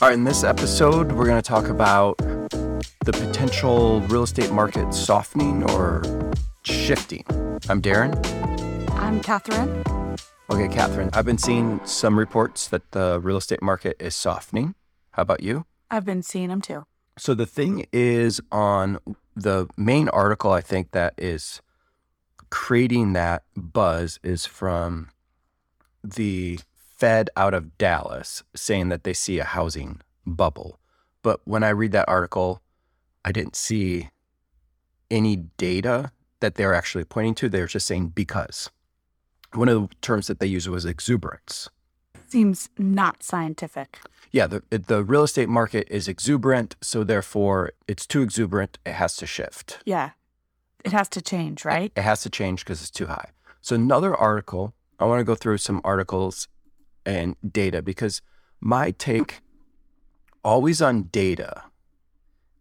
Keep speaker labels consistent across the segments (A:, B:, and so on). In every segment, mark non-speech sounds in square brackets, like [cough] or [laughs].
A: All right, in this episode, we're going to talk about the potential real estate market softening or shifting. I'm Darren.
B: I'm Catherine.
A: Okay, Catherine, I've been seeing some reports that the real estate market is softening. How about you?
B: I've been seeing them too.
A: So the thing is on the main article, I think that is creating that buzz is from the Fed out of Dallas saying that they see a housing bubble. But when I read that article, I didn't see any data that they're actually pointing to. They're just saying because. One of the terms that they use was exuberance.
B: Seems not scientific.
A: Yeah, the the real estate market is exuberant, so therefore it's too exuberant. It has to shift.
B: Yeah. It has to change, right?
A: It has to change because it's too high. So another article. I want to go through some articles and data because my take, always on data,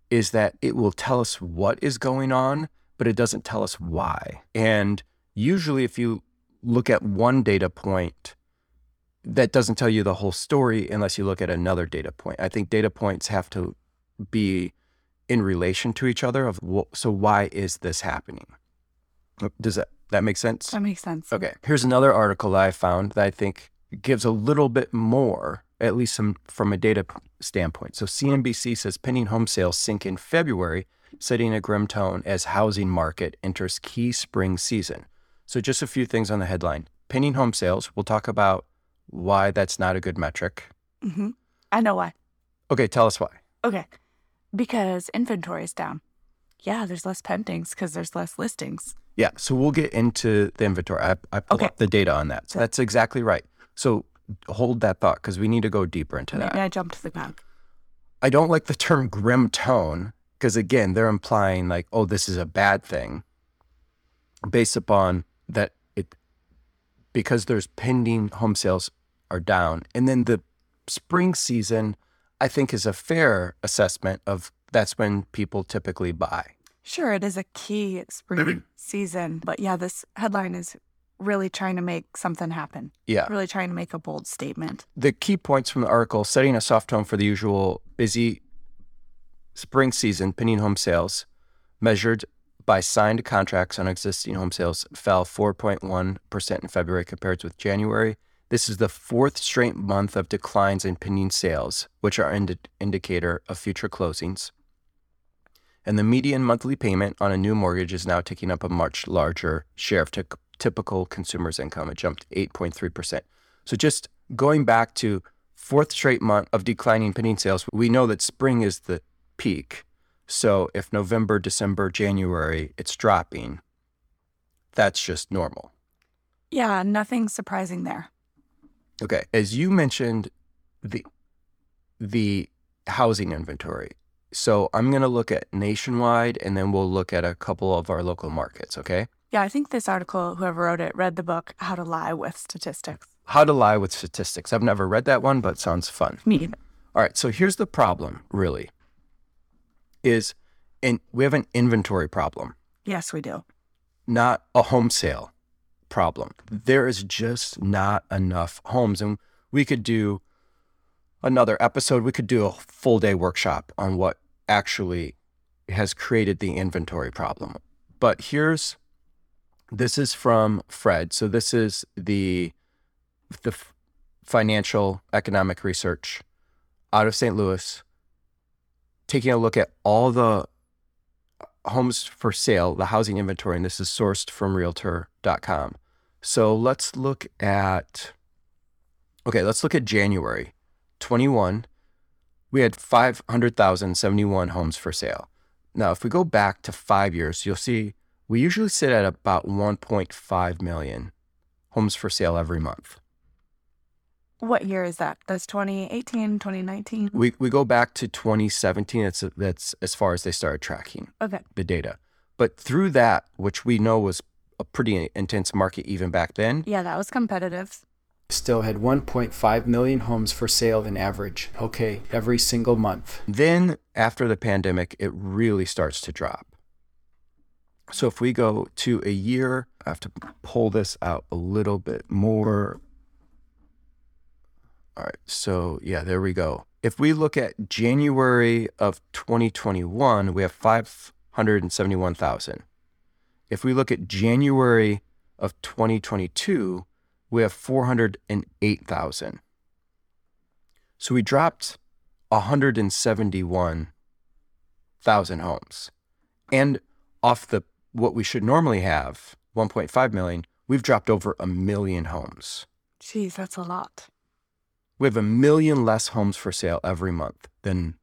A: is that it will tell us what is going on, but it doesn't tell us why. And usually, if you look at one data point, that doesn't tell you the whole story unless you look at another data point. I think data points have to be in relation to each other of so why is this happening? Does that that make sense?
B: That makes sense.
A: Okay. Here's another article that I found that I think gives a little bit more, at least some, from a data standpoint. So CNBC says pending home sales sink in February, setting a grim tone as housing market enters key spring season. So just a few things on the headline. Pending home sales, we'll talk about why that's not a good metric.
B: hmm I know why.
A: Okay, tell us why.
B: Okay. Because inventory is down. Yeah, there's less pendings because there's less listings.
A: Yeah, so we'll get into the inventory. I, I pulled
B: Okay.
A: up the data on that. So that's exactly right. So hold that thought because we need to go deeper into that.
B: Maybe I jumped to the gun.
A: I don't like the term grim tone because again, they're implying like, oh, this is a bad thing based upon that it because there's pending home sales are down. And then the spring season, I think is a fair assessment of that's when people typically buy.
B: Sure, it is a key spring [clears throat] season. But yeah, this headline is really trying to make something happen,
A: Yeah.
B: really trying to make a bold statement.
A: the key points from the article setting a soft tone for the usual busy spring season pending home sales measured by signed contracts on existing home sales fell 4.1% in February compared with January. This is the fourth straight month of declines in pending sales, which are an indi- indicator of future closings. And the median monthly payment on a new mortgage is now taking up a much larger share of tyc- typical consumer's income. It jumped 8.3%. So just going back to fourth straight month of declining pending sales, we know that spring is the peak. So if November, December, January, it's dropping, that's just normal.
B: Yeah, nothing surprising there.
A: Okay, as you mentioned, the the housing inventory. So I'm going to look at nationwide, and then we'll look at a couple of our local markets. Okay,
B: Yeah, I think this article, whoever wrote it, read the book How to Lie with Statistics.
A: how to lie with statistics. I've never read that one, but sounds fun.
B: Me either.
A: All right, so here's the problem. Really, is and we have an inventory problem.
B: Yes, we do.
A: not a home sale problem. There is just not enough homes. And we could do another episode, we could do a full day workshop on what actually has created the inventory problem. But here's this is from Fred. So this is the the financial economic research out of St. Louis taking a look at all the uh, homes for sale, the housing inventory, and this is sourced from realtor.com. So let's look at, okay, let's look at January 21. We had 500,071 homes for sale. Now, if we go back to five years, you'll see we usually sit at about 1.5 million homes for sale every month.
B: What year is that? That's 2018, 2019.
A: We, we go back to 2017. That's, that's as far as they started tracking.
B: Okay.
A: the data. But through that, which we know was a pretty intense market even back then,
B: Yeah, that was competitive.
C: Still had 1.5 million homes for sale in average. Okay, every single month.
A: then after the pandemic, it really starts to drop. So if we go to a year, I have to pull this out a little bit more. All right. So, yeah, there we go. If we look at January of 2021, we have 571,000. If we look at January of 2022, we have 408,000. So we dropped 171,000 homes. And off the what we should normally have, 1.5 million, we've dropped over a million homes.
B: Jeez, that's a lot.
A: We have a million less homes for sale every month than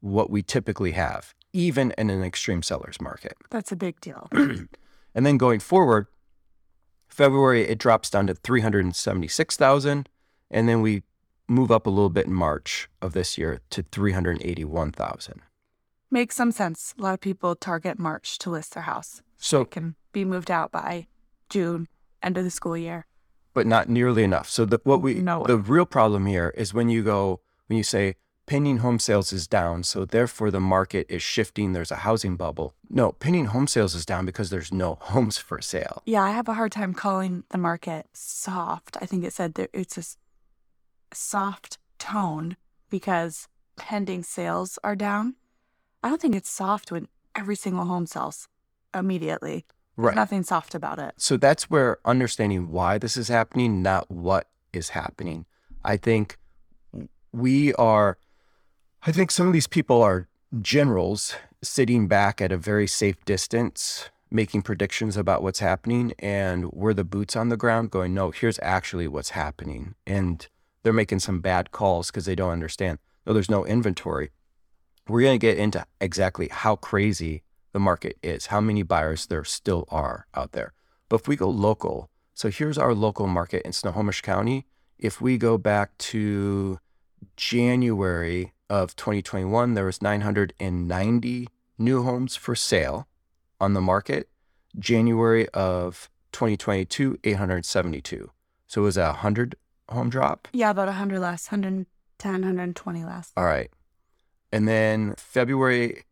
A: what we typically have, even in an extreme seller's market.
B: That's a big deal. [clears throat]
A: and then going forward, February it drops down to 376,000 and then we move up a little bit in March of this year to 381,000.
B: Makes some sense. A lot of people target March to list their house.
A: So
B: It can be moved out by June, end of the school year.
A: but not nearly enough. So the what we
B: No.
A: the real problem here is when you go when you say pending home sales is down, so therefore the market is shifting. There's a housing bubble. No, pending home sales is down because there's no [laughs] homes for sale.
B: Yeah, I have a hard time calling the market soft. I think it said that it's a soft tone because pending sales are down. I don't think it's soft when every single home sells immediately. There's
A: Right.
B: nothing soft about it.
A: So that's where understanding why this is happening, not what is happening. I think we are, I think some of these people are generals sitting back at a very safe distance, making predictions about what's happening. And we're the boots on the ground going, no, here's actually what's happening. And they're making some bad calls because they don't understand. No, there's no inventory. We're going to get into exactly how crazy the market is, how many buyers there still are out there. But if we go local, so here's our local market in Snohomish County. If we go back to January of 2021, there was 990 new homes for sale on the market. January of 2022, 872. So it was a 100 home drop.
B: Yeah, about 100 less, 110, 120 less.
A: All right. And then February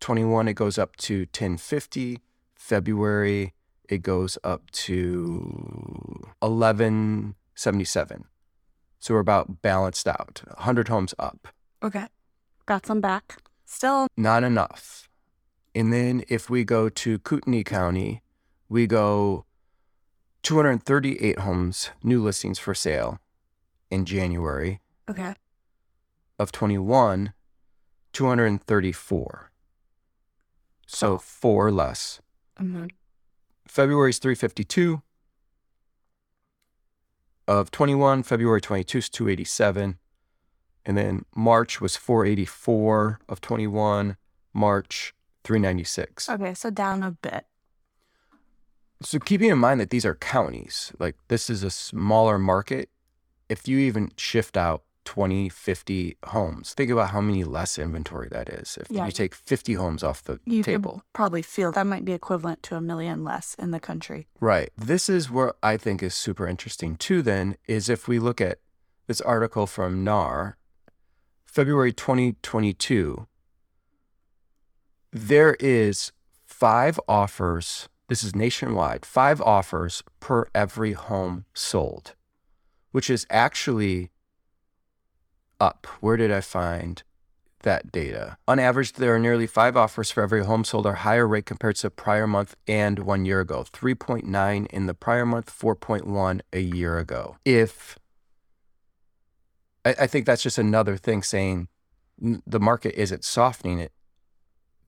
A: 21, it goes up to 1050. February, it goes up to 1177. So we're about balanced out, 100 homes up.
B: Okay. Got some back. Still,
A: Not enough. And then if we go to Kootenai County, we go 238 homes, new listings for sale in January
B: okay.
A: of 21, 234. So four less.
B: hmm
A: February's 352. Of 21, February 22 is 287. And then March was 484 of 21, March 396.
B: Okay, so down a bit.
A: So keeping in mind that these are counties, like this is a smaller market. If you even shift out 20, 50 homes, think about how many less inventory that is. If
B: Yeah.
A: you take 50 homes off the
B: You
A: table.
B: could probably feel that might be equivalent to a million less in the country.
A: Right. This is where I think is super interesting too, then, is if we look at this article from NAR, February 2022, there is five offers. This is nationwide, five offers per every home sold, which is actually up. Where did I find that data? On average, there are nearly five offers for every home sold, a higher rate compared to prior month and one year ago. 3.9 in the prior month, 4.1 a year ago. If I, I think that's just another thing saying the market isn't softening it.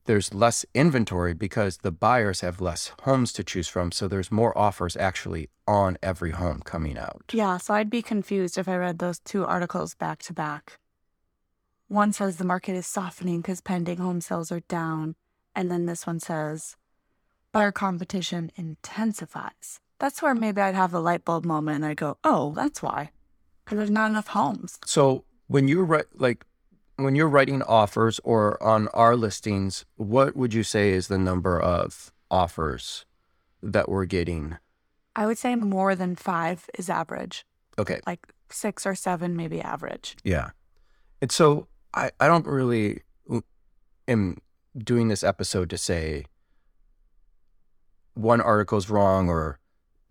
A: There's less inventory because the buyers have less homes to choose from. So there's more offers actually on every home coming out.
B: Yeah, so I'd be confused if I read those two articles back to back. One says the market is softening because pending home sales are down, and then this one says buyer competition intensifies. That's where maybe I'd have a light bulb moment and I'd go, oh, that's why. Because there's not enough homes.
A: So when you're ri- like when you're writing offers or on our listings, what would you say is the number of offers that we're getting?
B: I would say more than five is average,
A: Okay.
B: like six or seven, maybe average.
A: Yeah. And so I, I don't really am doing this episode to say one article's wrong or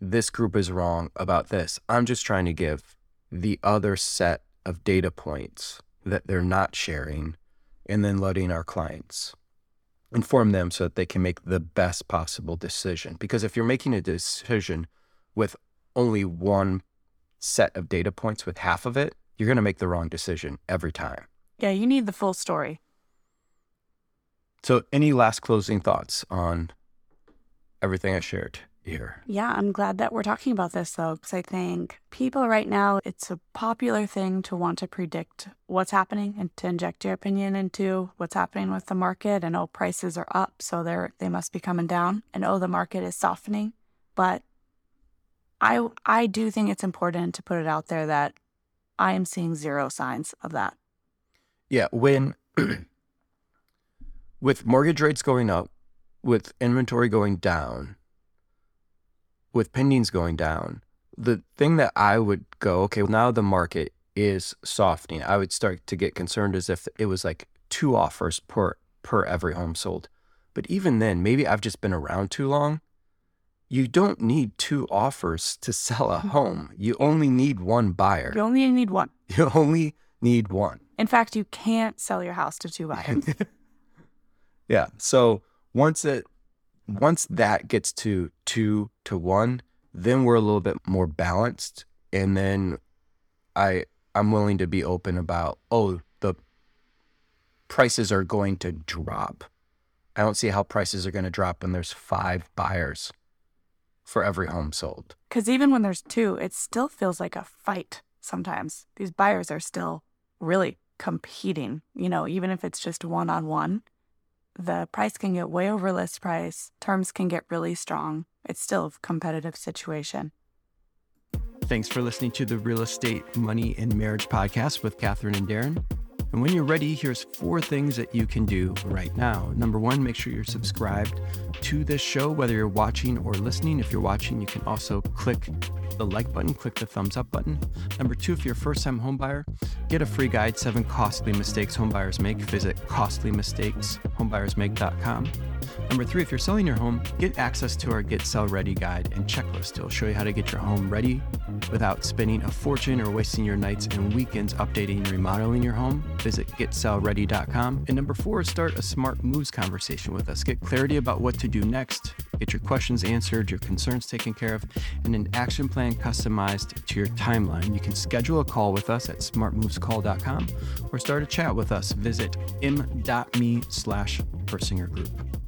A: this group is wrong about this. I'm just trying to give the other set of data points that they're not sharing and then letting our clients inform them so that they can make the best possible decision. Because if you're making a decision with only one set of data points with half of it, you're going to make the wrong decision every time.
B: Yeah, you need the full story.
A: So, any last closing thoughts on everything I shared here?
B: Yeah, I'm glad that we're talking about this though, because I think people right now, it's a popular thing to want to predict what's happening and to inject your opinion into what's happening with the market. And oh, prices are up, so they're they must be coming down. And oh, the market is softening. But I I do think it's important to put it out there that I am seeing zero signs of that.
A: Yeah, when [clears throat] with mortgage rates going up, with inventory going down, with pendings going down, the thing that I would go, okay, now the market is softening. I would start to get concerned as if it was like two offers per per every home sold. But even then, maybe I've just been around too long. You don't need two offers to [laughs] sell a home. You only need one buyer.
B: You only need one. [laughs]
A: You only need one.
B: In fact, you can't sell your house to two buyers. [laughs]
A: Yeah. So once it once that gets to two to one, then we're a little bit more balanced. And then I I'm willing to be open about, oh, the prices are going to drop. I don't see how prices are going to drop when there's five buyers for every home sold.
B: Because even when there's two, it still feels like a fight sometimes. These buyers are still really competing, you know, even if it's just one on one the price can get way over list price, terms can get really strong. It's still a competitive situation.
A: Thanks for listening to the Real Estate Money and Marriage podcast with Catherine and Darren. And when you're ready, here's four things that you can do right now. Number one, make sure you're subscribed to this show, whether you're watching or listening. If you're watching, you can also click the like button, click the thumbs up button. Number two, if you're a first time homebuyer, get a free guide Seven Costly Mistakes Homebuyers Make. Visit costlymistakeshomebuyersmake.com. Number three, if you're selling your home, get access to our Get Sell Ready guide and checklist. It'll show you how to get your home ready without spending a fortune or wasting your nights and weekends updating and remodeling your home. Visit getsellready.com. And number four, start a smart moves conversation with us. Get clarity about what to do next, get your questions answered, your concerns taken care of, and an action plan customized to your timeline. You can schedule a call with us at smartmovescall.com or start a chat with us. Visit m.me slash Persinger Group.